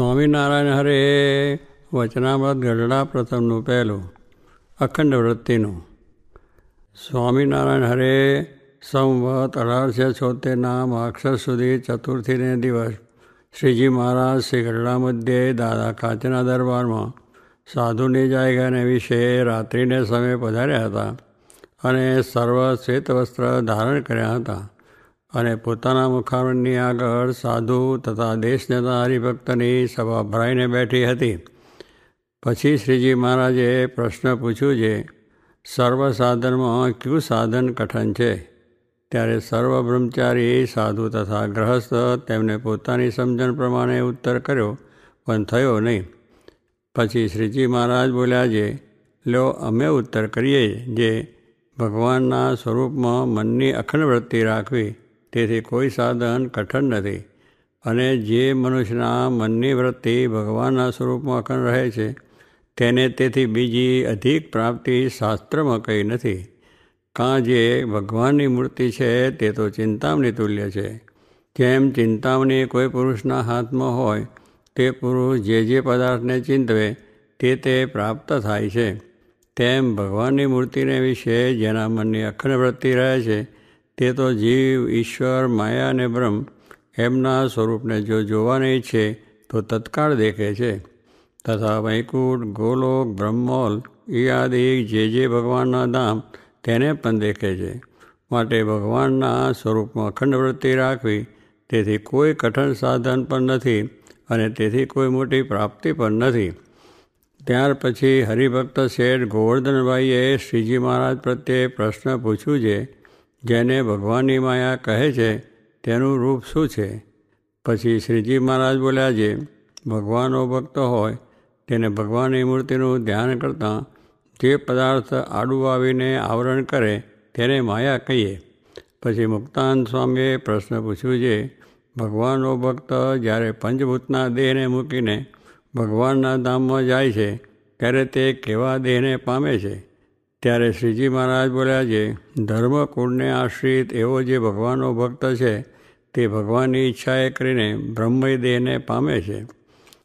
સ્વામિનારાયણ હરે, વચનામૃત ગઢડા પ્રથમનું પહેલું, અખંડ વૃત્તિનું. સ્વામિનારાયણ હરે, સંવત અઢારસો છોતેરના માક્ષર સુધી ચતુર્થીને દિવસ, શ્રીજી મહારાજ શ્રી ગઢડા મધ્યે દાદા કાચના દરબારમાં સાધુની જાયગાને વિશે રાત્રિને સમયે પધાર્યા હતા અને સર્વ શ્વેત વસ્ત્ર ધારણ કર્યા હતા. અને પોતાના મુખારણની આગળ સાધુ તથા દેશ જતા હરિભક્તની સભા ભરાઈને બેઠી હતી. પછી શ્રીજી મહારાજે પ્રશ્ન પૂછ્યું છે સર્વ સાધનમાં કયું સાધન કઠન છે? ત્યારે સર્વ બ્રહ્મચારી, સાધુ તથા ગ્રહસ્થ તેમને પોતાની સમજણ પ્રમાણે ઉત્તર કર્યો, પણ થયો નહીં. પછી શ્રીજી મહારાજ બોલ્યા છે લો, અમે ઉત્તર કરીએ જે ભગવાનના સ્વરૂપમાં મનની અખંડ વૃત્તિ રાખવી તેથી કોઈ સાધન કઠણ નથી. અને જે મનુષ્યના મનની વૃત્તિ ભગવાનના સ્વરૂપમાં અખંડ રહે છે, તેને તેથી બીજી અધિક પ્રાપ્તિ શાસ્ત્રમાં કંઈ નથી. કાં જે ભગવાનની મૂર્તિ છે, તે તો ચિંતામણી તુલ્ય છે. જેમ ચિંતામણી કોઈ પુરુષના હાથમાં હોય, તે પુરુષ જે જે પદાર્થને ચિંતવે, તે તે પ્રાપ્ત થાય છે. તેમ ભગવાનની મૂર્તિને વિશે જેના મનની અખંડ વૃત્તિ રહે છે તે તો જીવ, ઈશ્વર, માયા અને બ્રહ્મ એમના સ્વરૂપને જો જોવાની ઈચ્છે, તો તત્કાળ દેખે છે. તથા વૈકુંઠ, ગોલોક, બ્રહ્મોલ એ જે જે ભગવાનના ધામ તેને પણ દેખે છે. માટે ભગવાનના સ્વરૂપમાં અખંડ વૃત્તિ રાખવી તેથી કોઈ કઠણ સાધન પણ નથી અને તેથી કોઈ મોટી પ્રાપ્તિ પણ નથી. ત્યાર પછી હરિભક્ત શેઠ ગોવર્ધનભાઈએ શ્રીજી મહારાજ પ્રત્યે પ્રશ્ન પૂછ્યું છે જેને ભગવાનની માયા કહે છે, તેનું રૂપ શું છે? પછી શ્રીજી મહારાજ બોલ્યા છે ભગવાનનો ભક્ત હોય, તેને ભગવાનની મૂર્તિનું ધ્યાન કરતાં જે પદાર્થ આડું આવીને આવરણ કરે, તેને માયા કહીએ. પછી મુક્તાન સ્વામીએ પ્રશ્ન પૂછ્યું છે ભગવાનનો ભક્ત જ્યારે પંચભૂતના દેહને મૂકીને ભગવાનના ધામમાં જાય છે, ત્યારે તે કેવા દેહને પામે છે? ત્યારે શ્રીજી મહારાજ બોલ્યા છે, ધર્મકુળને આશ્રિત એવો જે ભગવાનનો ભક્ત છે, તે ભગવાનની ઈચ્છાએ કરીને બ્રહ્મય દેહને પામે છે.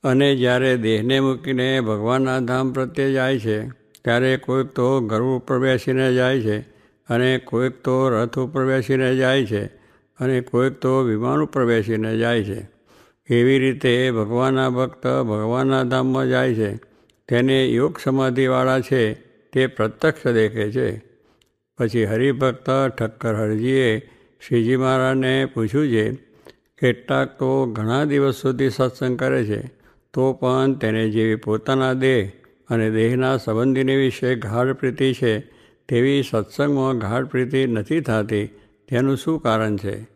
અને જ્યારે દેહને મૂકીને ભગવાનના ધામ પ્રત્યે જાય છે, ત્યારે કોઈક તો ગર્વ ઉપર બેસીને જાય છે, અને કોઈક તો રથ ઉપર બેસીને જાય છે, અને કોઈક તો વિમાન ઉપર બેસીને જાય છે. એવી રીતે ભગવાનના ભક્ત ભગવાનના ધામમાં જાય છે. તેને યોગ સમાધિવાળા છે તે પ્રત્યક્ષ દેખે છે. પછી હરિભક્ત ઠક્કર હરજીએ શ્રીજી મહારાજને પૂછ્યું છે, કેટલાક તો ઘણા દિવસ સુધી સત્સંગ કરે છે, તો પણ તેને જેવી પોતાના દેહ અને દેહના સંબંધીની વિશે ગાઢ પ્રીતિ છે, તેવી સત્સંગમાં ગાઢ પ્રીતિ નથી થતી, તેનું શું કારણ છે?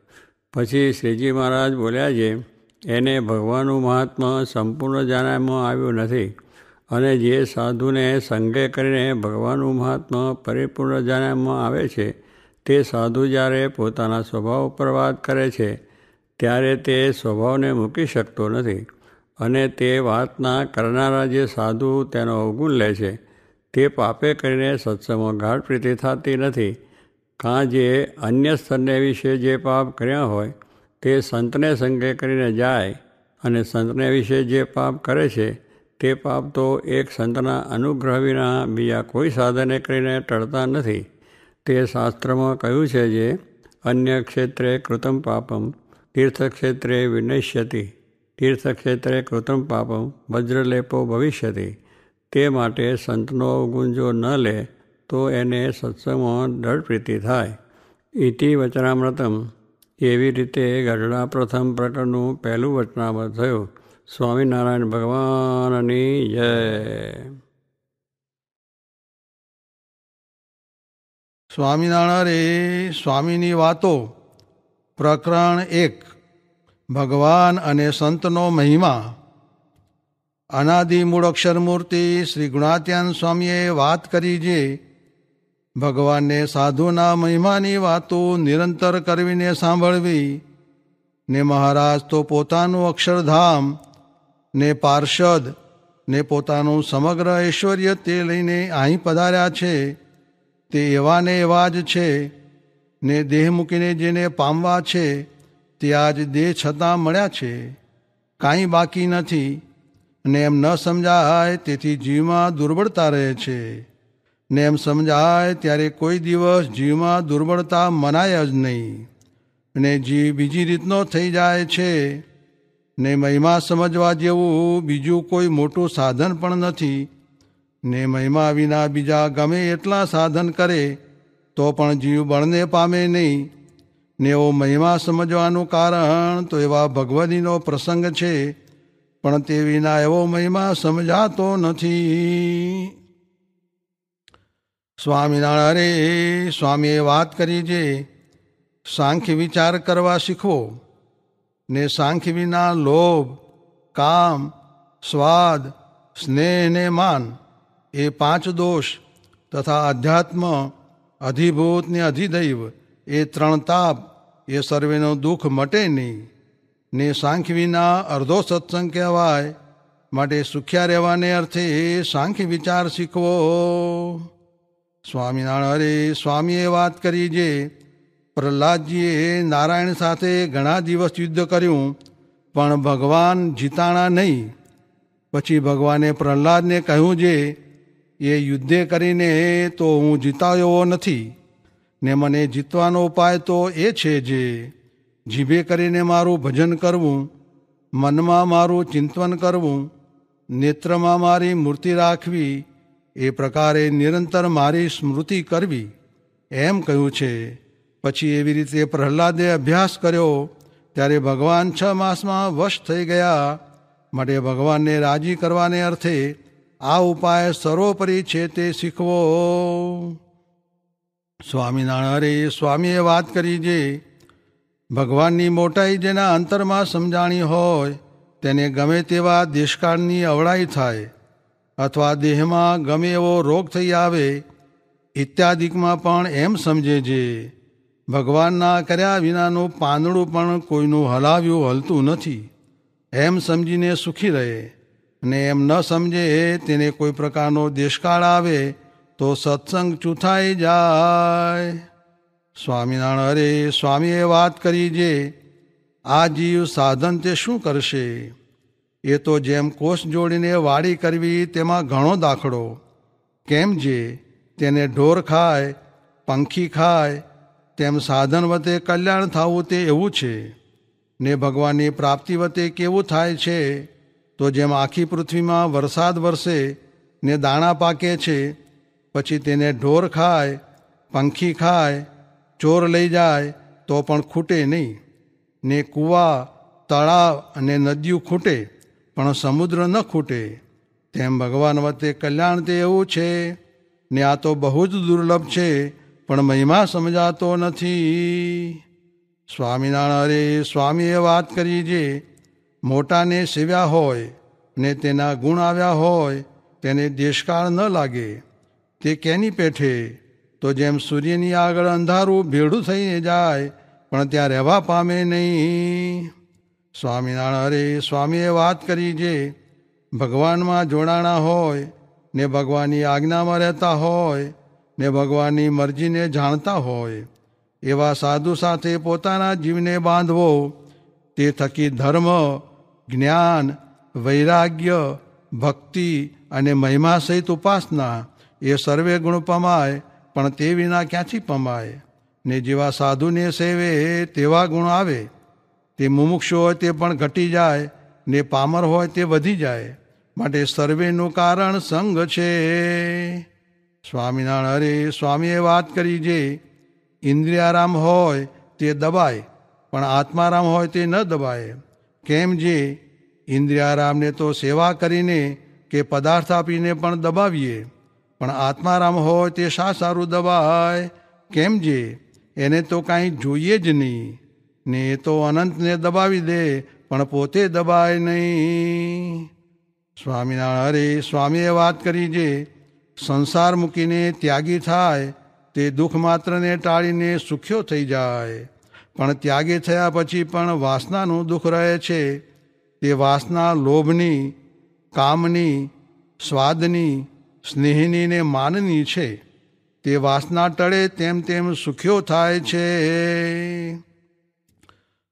પછી શ્રીજી મહારાજ બોલ્યા છે, એને ભગવાનનું મહાત્મા સંપૂર્ણ જાણવામાં આવ્યું નથી. અને જે સાધુને સંગે કરીને ભગવાનનું મહાત્મા પરિપૂર્ણ જાણવામાં આવે છે, તે સાધુ જ્યારે પોતાના સ્વભાવ ઉપર વાત કરે છે, ત્યારે તે સ્વભાવને મૂકી શકતો નથી અને તે વાતના કરનારા જે સાધુ તેનો અવગુણ લે છે, તે પાપે કરીને સત્સંગમાં ગાઢ પ્રીતિ થતી નથી. કાં જે અન્ય સ્તરને વિશે જે પાપ કર્યા હોય, તે સંતને સંગે કરીને જાય અને સંતને વિશે જે પાપ કરે છે તે પાપ તો એક સંતના અનુગ્રહ વિના બીજા કોઈ સાધને કરીને ટળતા નથી. તે શાસ્ત્રમાં કહ્યું છે જે, અન્ય ક્ષેત્રે કૃતમ પાપમ તીર્થક્ષેત્રે વિનશ્યતિ, તીર્થક્ષેત્રે કૃતમ પાપમ વજ્રલેપો ભવિષ્યતિ. તે માટે સંતનો અવગુણ જો ન લે, તો એને સત્સંગમાં દળપ્રીતિ પ્રીતિ થાય. ઇતિ વચનામૃતમ. એવી રીતે ગઢડા પ્રથમ પ્રકરણનું પહેલું વચનામૃત થયું. સ્વામિનારાયણ ભગવાનની જય. સ્વામિનારાયણ સ્વામીની વાતો પ્રકરણ એક, ભગવાન અને સંતનો મહિમા. અનાદિ મૂળ અક્ષરમૂર્તિ શ્રી ગુણાત્યાન સ્વામીએ વાત કરી જે ભગવાનને સાધુના મહિમાની વાતો નિરંતર કરવીને સાંભળવી ને મહારાજ તો પોતાનું અક્ષરધામ ને પાર્ષદ, ને પોતાનું સમગ્ર ઐશ્વર્ય તે લઈને અહીં પધાર્યા છે, તે એવા ને એવા જ છે, ને દેહ મૂકીને જેને પામવા છે, તે આજ દેહ છતાં મળ્યા છે. કાંઈ બાકી નથી, ને એમ ન સમજાય તેથી જીવમાં દુર્બળતા રહે છે. ને એમ સમજાય ત્યારે કોઈ દિવસ જીવમાં દુર્બળતા મનાય જ નહીં. ને જીવ બીજી રીતનો થઈ જાય છે ને મહિમા સમજવા જેવું બીજું કોઈ મોટું સાધન પણ નથી. ને મહિમા વિના બીજા ગમે એટલા સાધન કરે, તો પણ જીવ બળને પામે નહીં. ને એવો મહિમા સમજવાનું કારણ તો એવા ભગવદીનો પ્રસંગ છે, પણ તે વિના એવો મહિમા સમજાતો નથી. સ્વામિનારાયણ, અરે સ્વામીએ વાત કરી જે, સાંખ્ય વિચાર કરવા શીખવો. ને સાંખ વિના લોભ, કામ, સ્વાદ, સ્નેહ ને માન, એ પાંચ દોષ તથા અધ્યાત્મ, અધિભૂત ને અધિદૈવ, એ ત્રણ તાપ, એ સર્વેનો દુઃખ મટે નહીં. ને સાંખ વિના અર્ધો સત્સંગ કહેવાય, માટે સુખ્યા રહેવાને અર્થે સાંખ્ય વિચાર શીખવો. સ્વામિનારાયણ અરે સ્વામીએ વાત કરી જે પ્રહલાદજીએ નારાયણ સાથે ઘણા દિવસ યુદ્ધ કર્યું, પણ ભગવાન જીતાણા નહીં. પછી ભગવાને પ્રહલાદને કહ્યું જે, એ યુદ્ધે કરીને તો હું જીતાયો નથી. ને મને જીતવાનો ઉપાય તો એ છે જે, જીભે કરીને મારું ભજન કરવું, મનમાં મારું ચિંતન કરવું, નેત્રમાં મારી મૂર્તિ રાખવી, એ પ્રકારે નિરંતર મારી સ્મૃતિ કરવી. એમ કહ્યું છે. પછી એવી રીતે પ્રહલાદે અભ્યાસ કર્યો, ત્યારે ભગવાન છ માસમાં વશ થઈ ગયા. માટે ભગવાનને રાજી કરવાને અર્થે આ ઉપાય સર્વોપરી છે તે શીખવો. સ્વામિનારાયણ સ્વામીએ વાત કરી જે, ભગવાનની મોટાઈ જેના અંતરમાં સમજાણી હોય, તેને ગમે તેવા દેશકાળની અવળાઈ થાય, અથવા દેહમાં ગમે એવો રોગ થઈ આવે, ઇત્યાદિકમાં પણ એમ સમજે છે ભગવાનના કર્યા વિનાનું પાંદડું પણ કોઈનું હલાવ્યું હલતું નથી. એમ સમજીને સુખી રહે અને એમ ન સમજે તેને કોઈ પ્રકારનો દેશકાળ આવે તો સત્સંગ ચૂથાઈ જાય. સ્વામિનારાયણ, અરે સ્વામીએ વાત કરી જે, આ જીવ સાધન તે શું કરશે? એ તો જેમ કોષ જોડીને વાડી કરવી તેમાં ઘણો દાખલો. કેમ જે, તેને ઢોર ખાય, પંખી ખાય તેમ સાધન વતે કલ્યાણ થવું તે એવું છે. ને ભગવાનની પ્રાપ્તિ વતે કેવું થાય છે, તો જેમ આખી પૃથ્વીમાં વરસાદ વરસે ને દાણા પાકે છે, પછી તેને ઢોર ખાય, પંખી ખાય, ચોર લઈ જાય, તો પણ ખૂટે નહીં. ને કૂવા, તળાવ અને નદીઓ ખૂટે, પણ સમુદ્ર ન ખૂટે. તેમ ભગવાન વતે કલ્યાણ તે એવું છે, ને આ તો બહુ જ દુર્લભ છે પણ મહિમા સમજાતો નથી. સ્વામિનારાયણ, અરે, સ્વામીએ વાત કરી જે મોટાને સેવ્યા હોય, ને તેના ગુણ આવ્યા હોય, તેને દેશકાળ ન લાગે. તે કેની પેઠે? તો જેમ સૂર્યની આગળ અંધારું ભેડું થઈને જાય, પણ ત્યાં રહેવા પામે નહીં. સ્વામિનારાયણ, અરે, સ્વામીએ વાત કરી જે ભગવાનમાં જોડાણા હોય, ને ભગવાનની આજ્ઞામાં રહેતા હોય ને ભગવાનની મરજીને જાણતા હોય, એવા સાધુ સાથે પોતાના જીવને બાંધવો, તે થકી ધર્મ, જ્ઞાન, વૈરાગ્ય, ભક્તિ અને મહિમા સહિત ઉપાસના એ સર્વે ગુણ પમાય, પણ તે વિના ક્યાંથી પમાય? ને જેવા સાધુને સેવે તેવા ગુણ આવે. તે મુમુક્ષુ હોય તે પણ ઘટી જાય, ને પામર હોય તે વધી જાય. માટે સર્વેનું કારણ સંગ છે. સ્વામિનારાયણ અરે સ્વામીએ વાત કરી જે ઇન્દ્રિયારામ હોય તે દબાય, પણ આત્મારામ હોય તે ન દબાય. કેમ જે ઇન્દ્રિયારામને તો સેવા કરીને કે પદાર્થ આપીને પણ દબાવીએ, પણ આત્મારામ હોય તે શા સારું દબાય. કેમ જે એને તો કાંઈ જોઈએ જ નહીં, ને એ તો અનંતને દબાવી દે, પણ પોતે દબાય નહીં. સ્વામિનારાયણ અરે સ્વામીએ વાત કરી જે સંસાર મૂકીને ત્યાગી થાય, તે દુઃખ માત્રને ટાળીને સુખ્યો થઈ જાય. પણ ત્યાગી થયા પછી પણ વાસનાનું દુઃખ રહે છે. તે વાસના લોભની, કામની, સ્વાદની, સ્નેહની ને માનની છે. તે વાસના ટળે તેમ તેમ સુખ્યો થાય છે.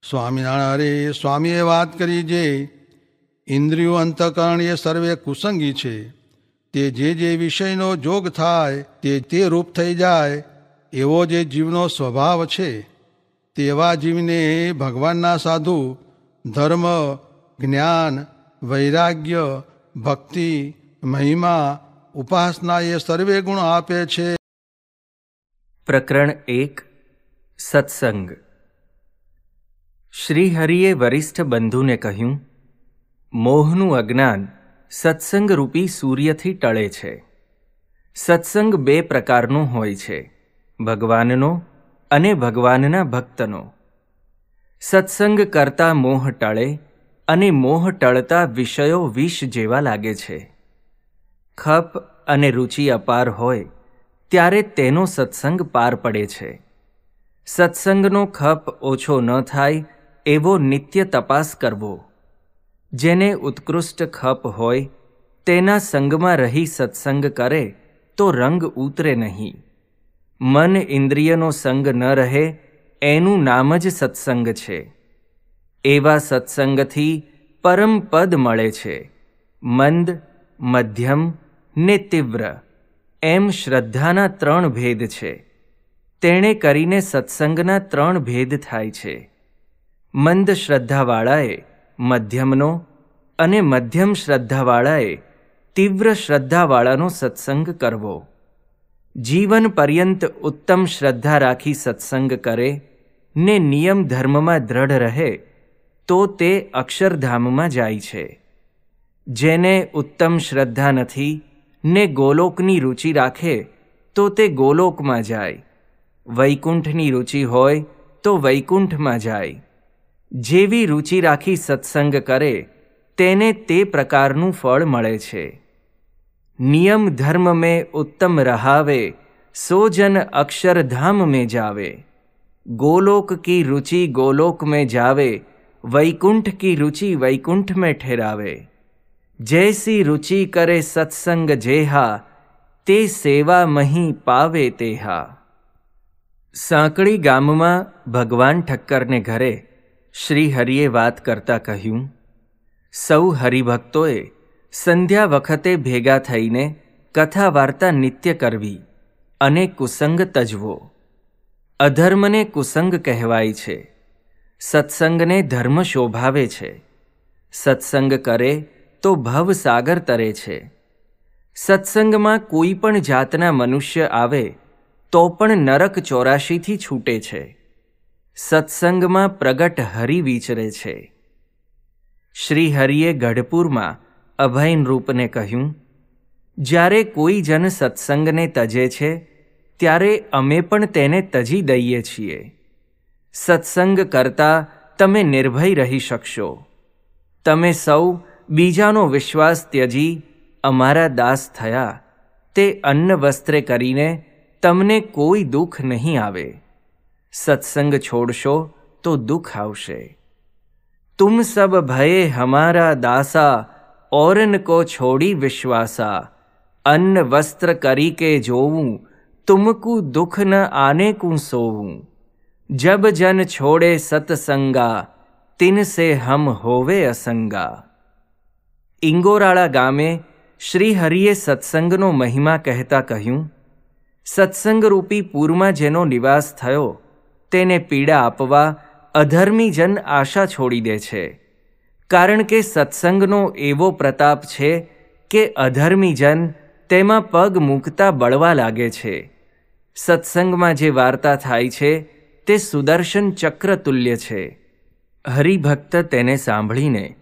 સ્વામિનારાયણ અરે સ્વામીએ વાત કરી જે, ઇન્દ્રિયો અંતકરણ એ સર્વે કુસંગી છે. તે જે જે વિષયનો જોગ થાય તે તે રૂપ થઈ જાય, એવો જે જીવનો સ્વભાવ છે, તેવા જીવને ભગવાનના સાધુ ધર્મ, જ્ઞાન, વૈરાગ્ય, ભક્તિ, મહિમા, ઉપાસના એ સર્વે ગુણ આપે છે. પ્રકરણ એક, સત્સંગ. શ્રીહરિએ વરિષ્ઠ બંધુને કહ્યું, મોહનું અજ્ઞાન સત્સંગરૂપી સૂર્યથી ટળે છે. સત્સંગ બે પ્રકારનો હોય છે, ભગવાનનો અને ભગવાનના ભક્તનો. સત્સંગ કરતા મોહ ટળે અને મોહ ટળતા વિષયો વિષ જેવા લાગે છે. ખપ અને રુચિ અપાર હોય, ત્યારે તેનો સત્સંગ પાર પડે છે. સત્સંગનો ખપ ઓછો ન થાય એવો નિત્ય તપાસ કરવો. જેને ઉત્કૃષ્ટ ખપ હોય, તેના સંગમાં રહી સત્સંગ કરે, તો રંગ ઉતરે નહીં. મન ઇન્દ્રિયનો સંગ ન રહે, એનું નામ જ સત્સંગ છે. એવા સત્સંગથી પરમ પદ મળે છે. મંદ, મધ્યમ ને તીવ્ર, એમ શ્રદ્ધાના ત્રણ ભેદ છે. તેણે કરીને સત્સંગના ત્રણ ભેદ થાય છે. મંદ શ્રદ્ધાવાળાએ મધ્યમનો અને મધ્યમ શ્રદ્ધાવાળાએ તીવ્ર શ્રદ્ધાવાળાનો સત્સંગ કરવો. જીવન પર્યંત ઉત્તમ શ્રદ્ધા રાખી સત્સંગ કરે, ને નિયમ ધર્મમાં દ્રઢ રહે, તો તે અક્ષરધામમાં જાય છે. જેને ઉત્તમ શ્રદ્ધા નથી, ને ગોલોકની રુચિ રાખે, તો તે ગોલોકમાં જાય. વૈકુંઠની રુચિ હોય, તો વૈકુંઠમાં જાય. જેવી રુચિ રાખી સત્સંગ કરે તેને તે પ્રકારનું ફળ મળે છે નિયમ ધર્મ મેં ઉત્તમ રહાવે સો જન અક્ષરધામ મેં જાવે गोलोक की रुचि गोलोक में जावे वैकुंठ की रुचि वैकुंठ में ठहरावे जैसी रुचि करे सत्संग जेहा તે સેવા મહી પાવે તેહા સાંકળી ગામમાં ભગવાન ઠક્કરને ઘરે શ્રી હરિએ વાત કરતા કહ્યું, સૌ હરિભક્તોએ સંધ્યા વખતે ભેગા થઈને કથા વાર્તા નિત્ય કરવી અને કુસંગ તજવો. અધર્મને કુસંગ કહેવાય છે. સત્સંગને ધર્મ શોભાવે છે. સત્સંગ કરે તો ભવસાગર તરે છે. સત્સંગમાં કોઈ પણ જાતના મનુષ્ય આવે તો પણ નરક ચોરાશીથી છૂટે છે. સત્સંગમાં પ્રગટ હરિ વિચરે છે. શ્રી હરિએ ગઢપુરમાં અભયન રૂપને કહ્યું, જ્યારે કોઈ જન સત્સંગને તજે છે, ત્યારે અમે પણ તેને તજી દઈએ છીએ. સત્સંગ કરતાં તમે નિર્ભય રહી શકશો. તમે સૌ બીજાનો વિશ્વાસ ત્યજી, અમારા દાસ થયા. તે અન્ન વસ્ત્રે કરીને તમને કોઈ દુઃખ નહીં આવે. સત્સંગ છોડશો તો દુઃખ આવશે. તુમ સબ ભયે હમારા દાસા, ઓરન કો છોડી વિશ્વાસા. અન્ન વસ્ત્ર કરી કે જોવું, તુમકુ દુઃખ ન આને કું સોવું. જબ જન છોડે સતસંગા તિનસે હમ હોવે અસંગા. ઇંગોરાળા ગામે શ્રી હરિએ સત્સંગનો મહિમા કહેતા કહ્યું, સત્સંગરૂપી પૂરમાં જેનો નિવાસ થયો તેને પીડા આપવા અધર્મીજન આશા છોડી દે છે. કારણ કે સત્સંગનો એવો પ્રતાપ છે કે અધર્મીજન તેમાં પગ મૂકતા બળવા લાગે છે. સત્સંગમાં જે વાર્તા થાય છે તે સુદર્શન ચક્ર તુલ્ય છે. હરિભક્ત તેને સાંભળીને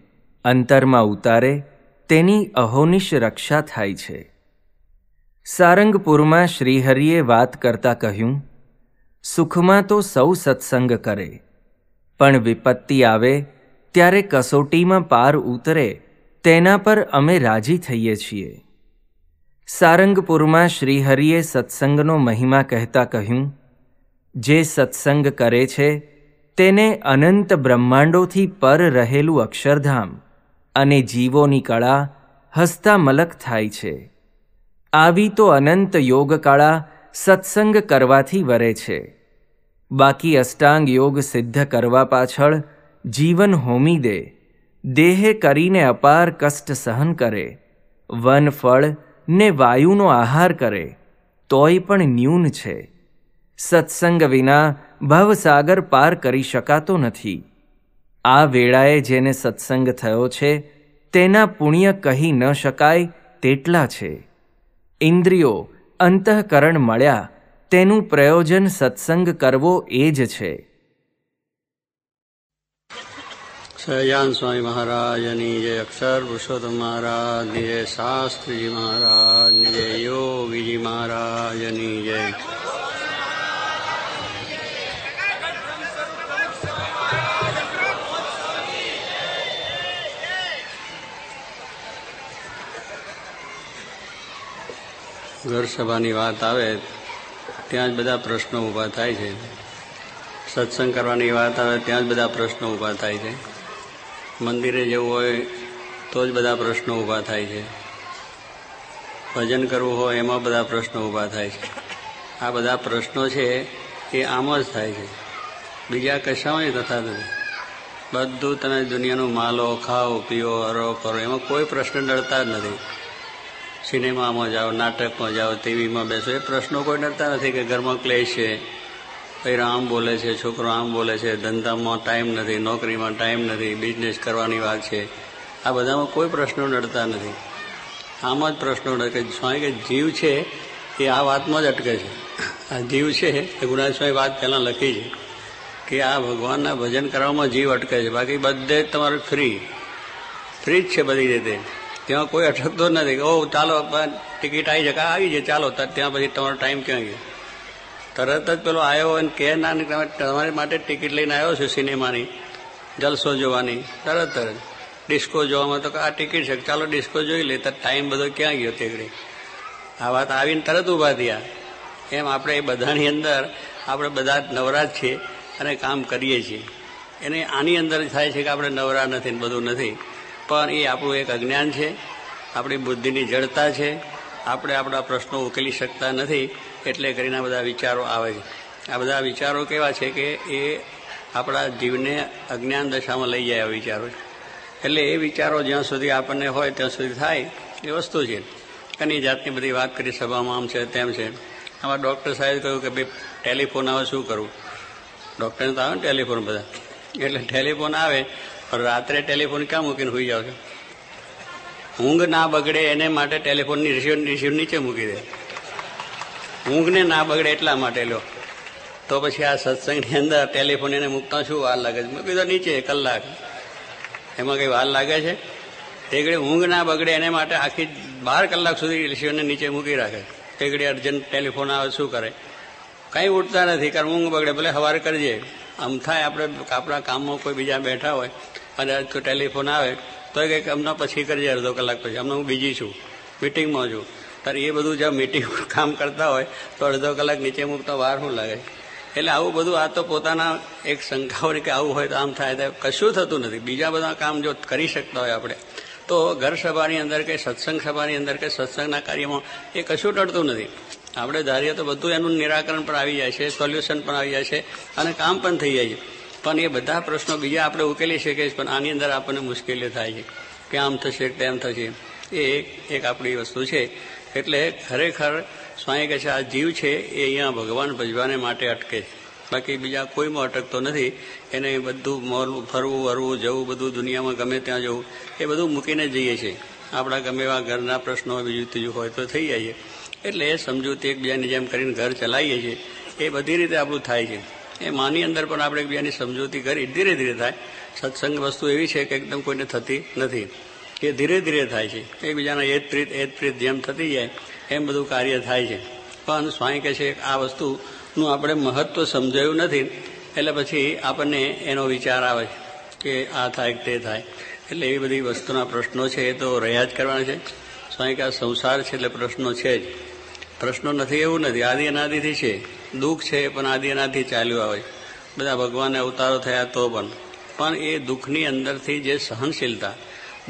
અંતરમાં ઉતારે તેની અહોનિશ રક્ષા થાય છે. સારંગપુરમાં શ્રીહરિએ વાત કરતા કહ્યું સુખમાં તો સૌ સત્સંગ કરે. પણ વિપત્તિ આવે, ત્યારે કસોટીમાં પાર ઉતરે, તેના પર અમે રાજી થઈએ છીએ. સારંગપુરમાં શ્રીહરિએ સત્સંગનો મહિમા કહેતા કહ્યું, જે સત્સંગ કરે છે, તેને અનંત બ્રહ્માંડોથી પર રહેલું અક્ષરધામ અને જીવોની કળા હસ્તામલક થાય છે. આવી તો અનંત યોગ કળા સત્સંગ કરવાથી વરે છે. બાકી અષ્ટાંગ યોગ સિદ્ધ કરવા પાછળ જીવન હોમી દે. દેહે કરીને અપાર કષ્ટ સહન કરે. વન ફળ ને વાયુનો આહાર કરે. તોય પણ ન્યૂન છે. સત્સંગ વિના ભવસાગર પાર કરી શકાતો નથી. આ વેળાએ જેને સત્સંગ થયો છે, તેના પુણ્ય કહી ન શકાય તેટલા છે. ઇન્દ્રિયો અંતઃકરણ મળ્યા તેનું પ્રયોજન સત્સંગ કરવો એ જ છે. સયાન સ્વામી મહારાજની જય અક્ષર પુરુષોત્તમ મહારાજની જય શાસ્ત્રીજી મહારાજની જય યોગીજી મહારાજની જય. ઘર સભાની વાત આવે ત્યાં જ બધા પ્રશ્નો ઊભા થાય છે. સત્સંગ કરવાની વાત આવે ત્યાં જ બધા પ્રશ્નો ઊભા થાય છે. મંદિરે જવું હોય તો જ બધા પ્રશ્નો ઊભા થાય છે. ભજન કરવું હોય એમાં બધા પ્રશ્નો ઊભા થાય છે. આ બધા પ્રશ્નો છે એ આમ જ થાય છે. બીજા કશામાં થતા નથી. બધું તમે દુનિયાનું માલો, ખાઓ, પીઓ, હરો, ફરો, એમાં કોઈ પ્રશ્ન ડરતા જ નથી. સિનેમામાં જાઓ, નાટકમાં જાઓ, ટીવીમાં બેસો, એ પ્રશ્નો કોઈ નડતા નથી કે ઘરમાં ક્લેશ છે. ભાઈ આમ બોલે છે, છોકરો આમ બોલે છે, ધંધામાં ટાઈમ નથી, નોકરીમાં ટાઈમ નથી, બિઝનેસ કરવાની વાત છે. આ બધામાં કોઈ પ્રશ્નો નડતા નથી. આમ જ પ્રશ્નો નડે સ્વામી કે જીવ છે એ આ વાતમાં જ અટકે છે. આ જીવ છે એ ગુણાજ સ્વામી વાત પહેલાં લખી છે કે આ ભગવાનના ભજન કરવામાં જીવ અટકે છે. બાકી બધે જ તમારું ફ્રી ફ્રી જ છે બધી રીતે. ત્યાં કોઈ અટકતો નથી. ઓ, ચાલો ટિકિટ આવી જાય આવી જાય ચાલો ત્યાં પછી તમારો ટાઈમ ક્યાં ગયો? તરત જ પેલો આવ્યો અને કે ના તમારી માટે ટિકિટ લઈને આવ્યો છે સિનેમાની, જલસો જોવાની. તરત તરત ડિસ્કો જોવામાં તો આ ટિકિટ છે, ચાલો ડિસ્કો જોઈ લે તો ટાઈમ બધો ક્યાં ગયો તેગડી આ વાત આવીને તરત ઊભા થયા. એમ આપણે એ બધાની અંદર, આપણે બધા નવરા જ છીએ અને કામ કરીએ છીએ. એને આની અંદર થાય છે કે આપણે નવરા નથી ને બધું નથી. પણ એ આપણું એક અજ્ઞાન છે. આપણી બુદ્ધિની જડતા છે. આપણે આપણા પ્રશ્નો ઉકેલી શકતા નથી એટલે કરીને બધા વિચારો આવે છે. આ બધા વિચારો કેવા છે કે એ આપણા જીવને અજ્ઞાન દશામાં લઈ જાય વિચારો એટલે એ વિચારો જ્યાં સુધી આપણને હોય ત્યાં સુધી થાય એ વસ્તુ છે. એની જાતની બધી વાત કરી સભામાં આમ છે તેમ છે. આમાં ડૉક્ટર સાહેબ કહ્યું કે ભાઈ, ટેલિફોન આવે શું કરવું? ડૉક્ટરને તો આવે ને ટેલિફોન બધા. એટલે ટેલિફોન આવે રાત્રે ટેલિફોન ક્યાં મૂકીને હોઈ જાવ છો ઊંઘ ના બગડે એને માટે ટેલિફોનની રિસીવ રિસીવ નીચે મૂકી દે ઊંઘને ના બગડે એટલા માટે લો તો પછી આ સત્સંગની અંદર ટેલિફોન એને મૂકતા શું વાર લાગે છે મૂકી દો નીચે કલાક એમાં કઈ વાર લાગે છે તે ઊંઘ ના બગડે એને માટે આખી બાર કલાક સુધી રિસીવરને નીચે મૂકી રાખે તે અર્જન્ટ ટેલિફોન આવે શું કરે કંઈ ઉઠતા નથી કારણ ઊંઘ બગડે ભલે સવારે કરજે આમ થાય આપણે આપણા કામમાં કોઈ બીજા બેઠા હોય અને તો ટેલિફોન આવે તો એ કંઈક અમને પછી કરજે અડધો કલાક પછી. અમને હું બીજી છું, મિટિંગમાં છું. ત્યારે એ બધું જ્યાં મિટિંગ કામ કરતા હોય, તો અડધો કલાક નીચે મૂકતા વાર શું લાગે? એટલે આવું બધું, આ તો પોતાના એક શંકાઓ કે આવું હોય તો આમ થાય તો કશું થતું નથી. બીજા બધા કામ જો કરી શકતા હોય આપણે, તો ઘર સભાની અંદર કે સત્સંગ સભાની અંદર કે સત્સંગના કાર્યમાં એ કશું ટળતું નથી. આપણે ધારીએ તો બધું એનું નિરાકરણ પણ આવી જાય છે, સોલ્યુશન પણ આવી જાય છે અને કામ પણ થઈ જાય છે. પણ એ બધા પ્રશ્નો બીજા આપણે ઉકેલી શકીએ છીએ, પણ આની અંદર આપણને મુશ્કેલીઓ થાય છે. કે આમ થશે તેમ થશે. એ એક આપણી વસ્તુ છે. એટલે ખરેખર સ્વામી કહે છે, આ જીવ છે એ અહીંયા ભગવાન ભજવાને માટે અટકે છે. બાકી બીજા કોઈમાં અટકતો નથી. એને બધું મોરવું, ફરવું, વરવું, જવું, બધું દુનિયામાં ગમે ત્યાં જવું, એ બધું મૂકીને જઈએ છીએ. આપણા ગમે એવા ઘરના પ્રશ્નો બીજું ત્રીજું હોય તો થઈ જાય એટલે એ સમજૂતી એકબીજાની જેમ કરીને ઘર ચલાવીએ છીએ. એ બધી રીતે આપણું થાય છે. એ માની અંદર પણ આપણે એકબીજાની સમજૂતી કરી, ધીરે ધીરે થાય. સત્સંગ વસ્તુ એવી છે કે એકદમ કોઈને થતી નથી. એ ધીરે ધીરે થાય છે. એકબીજાના એજ પ્રીત એજ પ્રીત જેમ થતી જાય, એમ બધું કાર્ય થાય છે. પણ સ્વાઈ કહે છે આ વસ્તુનું આપણે મહત્વ સમજાયું નથી, એટલે પછી આપણને એનો વિચાર આવે છે કે આ થાય તે થાય. એટલે એવી બધી વસ્તુના પ્રશ્નો છે, એ તો રહ્યા જ કરવાના છે. સ્વાઈ કે આ સંસાર છે એટલે પ્રશ્નો છે જ. પ્રશ્નો નથી, એવું નથી. આદિ અનાદિથી છે. દુઃખ છે પણ આદિ એનાથી ચાલ્યું આવે બધા ભગવાનને અવતારો થયા તો પણ. પણ એ દુઃખની અંદરથી જે સહનશીલતા,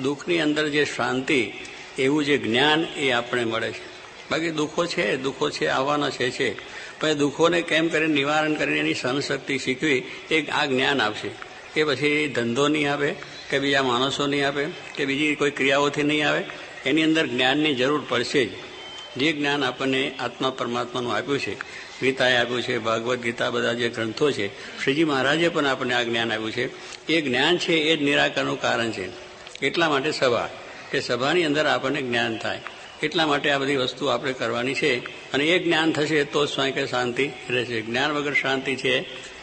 દુઃખની અંદર જે શાંતિ, એવું જે જ્ઞાન એ આપણે મળે છે. બાકી દુઃખો છે દુઃખો છે, આવવાના છે છે. પણ દુઃખોને કેમ કરીને નિવારણ કરીને એની સહનશક્તિ શીખવી એ આ જ્ઞાન આપશે. એ પછી ધંધો નહીં આવે, કે બીજા માણસો નહીં આપે કે બીજી કોઈ ક્રિયાઓથી નહીં આવે, એની અંદર જ્ઞાનની જરૂર પડશે જ. જે જ્ઞાન આપણને આત્મા પરમાત્માનું આપ્યું છે ગીતાએ આપ્યું છે, ભાગવત ગીતા બધા જે ગ્રંથો છે, શ્રીજી મહારાજે પણ આપણને આ જ્ઞાન આપ્યું છે. એ જ્ઞાન છે, એ જ નિરાકરણનું કારણ છે. એટલા માટે સભા, કે સભાની અંદર આપણને જ્ઞાન થાય. એટલા માટે આ બધી વસ્તુ આપણે કરવાની છે. અને એ જ્ઞાન થશે તો જ સ્વાય કે શાંતિ રહેશે. જ્ઞાન વગર શાંતિ છે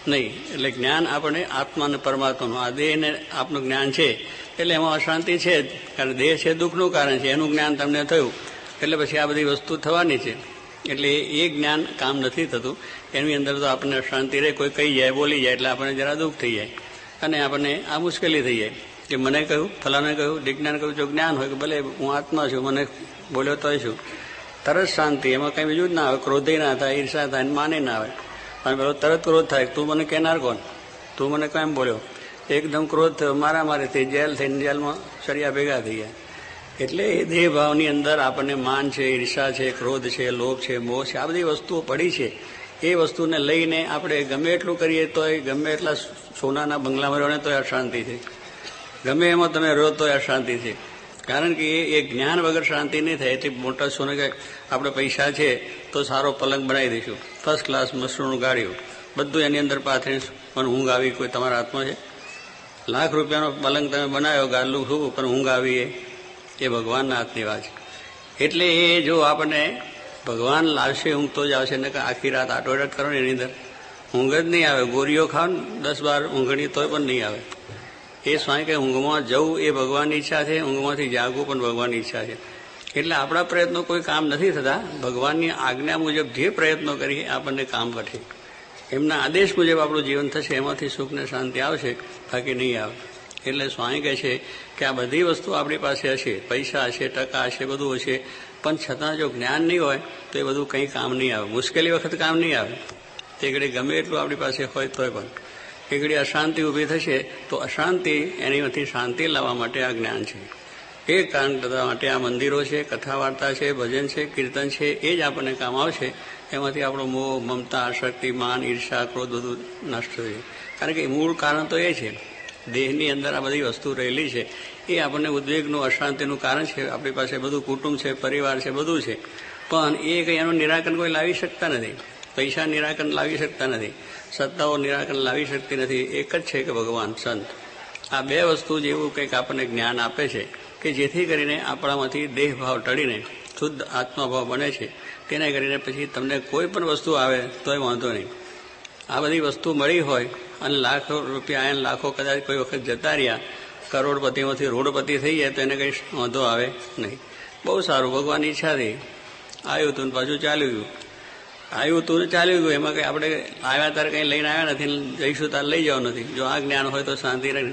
નહીં. એટલે જ્ઞાન આપણે આત્મા અને પરમાત્માનું, આ દેહને આપનું જ્ઞાન છે. એટલે એમાં અશાંતિ છે જ. કારણ દેહ છે દુઃખનું કારણ છે. એનું જ્ઞાન તમને થયું. એટલે પછી આ બધી વસ્તુ થવાની છે. એટલે એ જ્ઞાન કામ નથી થતું. એની અંદર તો આપણને શાંતિ રહે, કોઈ કહી જાય, બોલી જાય, એટલે આપણને જરા દુઃખ થઈ જાય. અને આપણને આ મુશ્કેલી થઈ જાય. કે મને કહ્યું ફલાને કહ્યું, વિજ્ઞાન કહ્યું, જો જ્ઞાન હોય કે ભલે હું આત્મા છું, મને બોલ્યો તોય છું તરત શાંતિ, એમાં કંઈ બીજું જ ના આવે, ક્રોધે ના થાય, ઈર્ષા થાય માને ના આવે. અને પેલો તરત ક્રોધ થાય, તું મને કહેનાર કોણ? તું મને કેમ બોલ્યો? એકદમ ક્રોધ થયો મારા મારે થઈ જેલ થઈને જેલમાં સરિયા ભેગા થઈ ગયા. એટલે એ દેહભાવની અંદર આપણને માન છે, ઈર્ષા છે, ક્રોધ છે, લોભ છે, મોહ છે, આ બધી વસ્તુઓ પડી છે. એ વસ્તુને લઈને આપણે ગમે એટલું કરીએ તોય, ગમે એટલા સોનાના બંગલામાં રહ્યો તોય અશાંતિ છે. ગમે એમાં તમે રહો તોય અશાંતિ છે. કારણ કે એ જ્ઞાન વગર શાંતિ નહીં થાય. એથી મોટા સોને કે આપણે પૈસા છે તો સારો પલંગ બનાવી દઈશું. ફર્સ્ટ ક્લાસ મશરૂનું ગાડ્યું બધું એની અંદર પાથરી પણ ઊંઘ આવી કોઈ તમારા હાથમાં છે? લાખ રૂપિયાનો પલંગ તમે બનાવ્યો, ગાલું શું, પણ ઊંઘ આવી એ. એ ભગવાનના હાથની વાત છે. એટલે એ જો આપણને ભગવાન લાવશે ઊંઘ તો જ આવશે ને આખી રાત આટોડટ કરો ને એની અંદર. ઊંઘ જ નહીં આવે. ગોરીઓ ખાવ ને દસ બાર ઊંઘણી તોય પણ નહીં આવે. એ સ્વામી કે ઊંઘમાં જવું એ ભગવાનની ઈચ્છા છે, ઊંઘમાંથી જાગવું પણ ભગવાનની ઈચ્છા છે. એટલે આપણા પ્રયત્નો કોઈ કામ નથી થતા. ભગવાનની આજ્ઞા મુજબ જે પ્રયત્નો કરીએ આપણને કામ ઘટે એમના આદેશ મુજબ આપણું જીવન થશે. એમાંથી સુખ ને શાંતિ આવશે. બાકી નહીં આવે. એટલે સ્વામી કહે છે કે આ બધી વસ્તુ આપણી પાસે હશે, પૈસા હશે, ટકા હશે, બધું હશે, પણ છતાં જો જ્ઞાન નહીં હોય, તો એ બધું કંઈ કામ નહીં આવે. મુશ્કેલી વખત કામ નહીં આવે. તે ઘડી ગમે એટલું આપણી પાસે હોય તોય પણ. એ ઘડી અશાંતિ ઊભી થશે, તો અશાંતિ એનીમાંથી શાંતિ લાવવા માટે આ જ્ઞાન છે. એ કારણ માટે આ મંદિરો છે કથા વાર્તા છે, ભજન છે, કીર્તન છે, એ જ આપણને કામ આવશે. એમાંથી આપણો મોહ, મમતા શક્તિ માન ઈર્ષા, ક્રોધ બધું નષ્ટ થશે. કારણ કે મૂળ કારણ તો એ છે. દેહની અંદર આ બધી વસ્તુ રહેલી છે. એ આપણને ઉદ્વેગનું, અશાંતિનું કારણ છે. આપણી પાસે બધું કુટુંબ છે, પરિવાર છે, બધું છે. પણ એ કંઈ એનું નિરાકરણ કોઈ લાવી શકતા નથી. પૈસા નિરાકરણ લાવી શકતા નથી. સત્તાઓ નિરાકરણ લાવી શકતી નથી. એક જ છે કે ભગવાન, સંત. આ બે વસ્તુ જેવું કંઈક આપણને જ્ઞાન આપે છે કે જેથી કરીને આપણામાંથી દેહભાવ ટળીને, શુદ્ધ આત્માભાવ બને છે. તેને કરીને પછી તમને કોઈ પણ વસ્તુ આવે તોય વાંધો નહીં. આ બધી વસ્તુ મળી હોય અને લાખો રૂપિયા આયન લાખો કદાચ કોઈ વખત જતા રહ્યા, કરોડપતિમાંથી રોડપતિ થઈ જાય તો એને કંઈ વાંધો આવે નહીં. બહુ સારું, ભગવાનની ઈચ્છાથી આવ્યું હતું ને પાછું ચાલ્યું ગયું. આવ્યું હતું ને ચાલ્યું ગયું, એમાં કંઈ આપણે આવ્યા ત્યારે કંઈ લઈને આવ્યા નથી જઈશું ત્યારે લઈ જવા નથી. જો આ જ્ઞાન હોય તો શાંતિ રહે.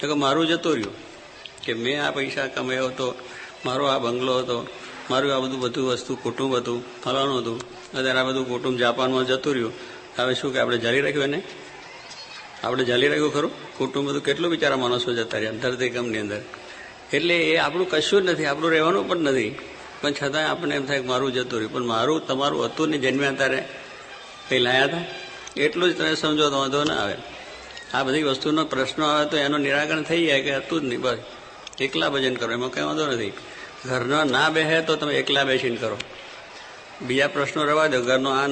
તો કે મારું જતું રહ્યું કે મેં આ પૈસા કમાયો હતો, મારો આ બંગલો હતો, મારું આ બધું બધું વસ્તુ, કુટુંબ હતું, ફલાણું હતું. અત્યારે આ બધું કુટુંબ જાપાનમાં જતું રહ્યું. હવે શું કે આપણે જારી રાખ્યું એને? આપણે ચાલી રાખ્યું ખરું? કુટુંબ બધું કેટલું બિચારા માણસો જતા રહ્યા ધરતીકમની અંદર. એટલે એ આપણું કશું જ નથી, આપણું રહેવાનું પણ નથી. પણ છતાં આપણને એમ થાય કે મારું જતું રહ્યું. પણ મારું, તમારું હતું ને જન્મ્યા ત્યારે કંઈ લાયા હતા? એટલું જ તમે સમજો તો વાંધો ના આવે. આ બધી વસ્તુનો પ્રશ્ન આવે તો એનું નિરાકરણ થઈ જાય કે હતું જ નહીં, બસ. એકલા ભજન કરો, એમાં કંઈ વાંધો નથી. ઘરનો ના બેહે તો તમે એકલા બેસીને કરો. બીજા પ્રશ્નો રવા દો. ઘરનો આ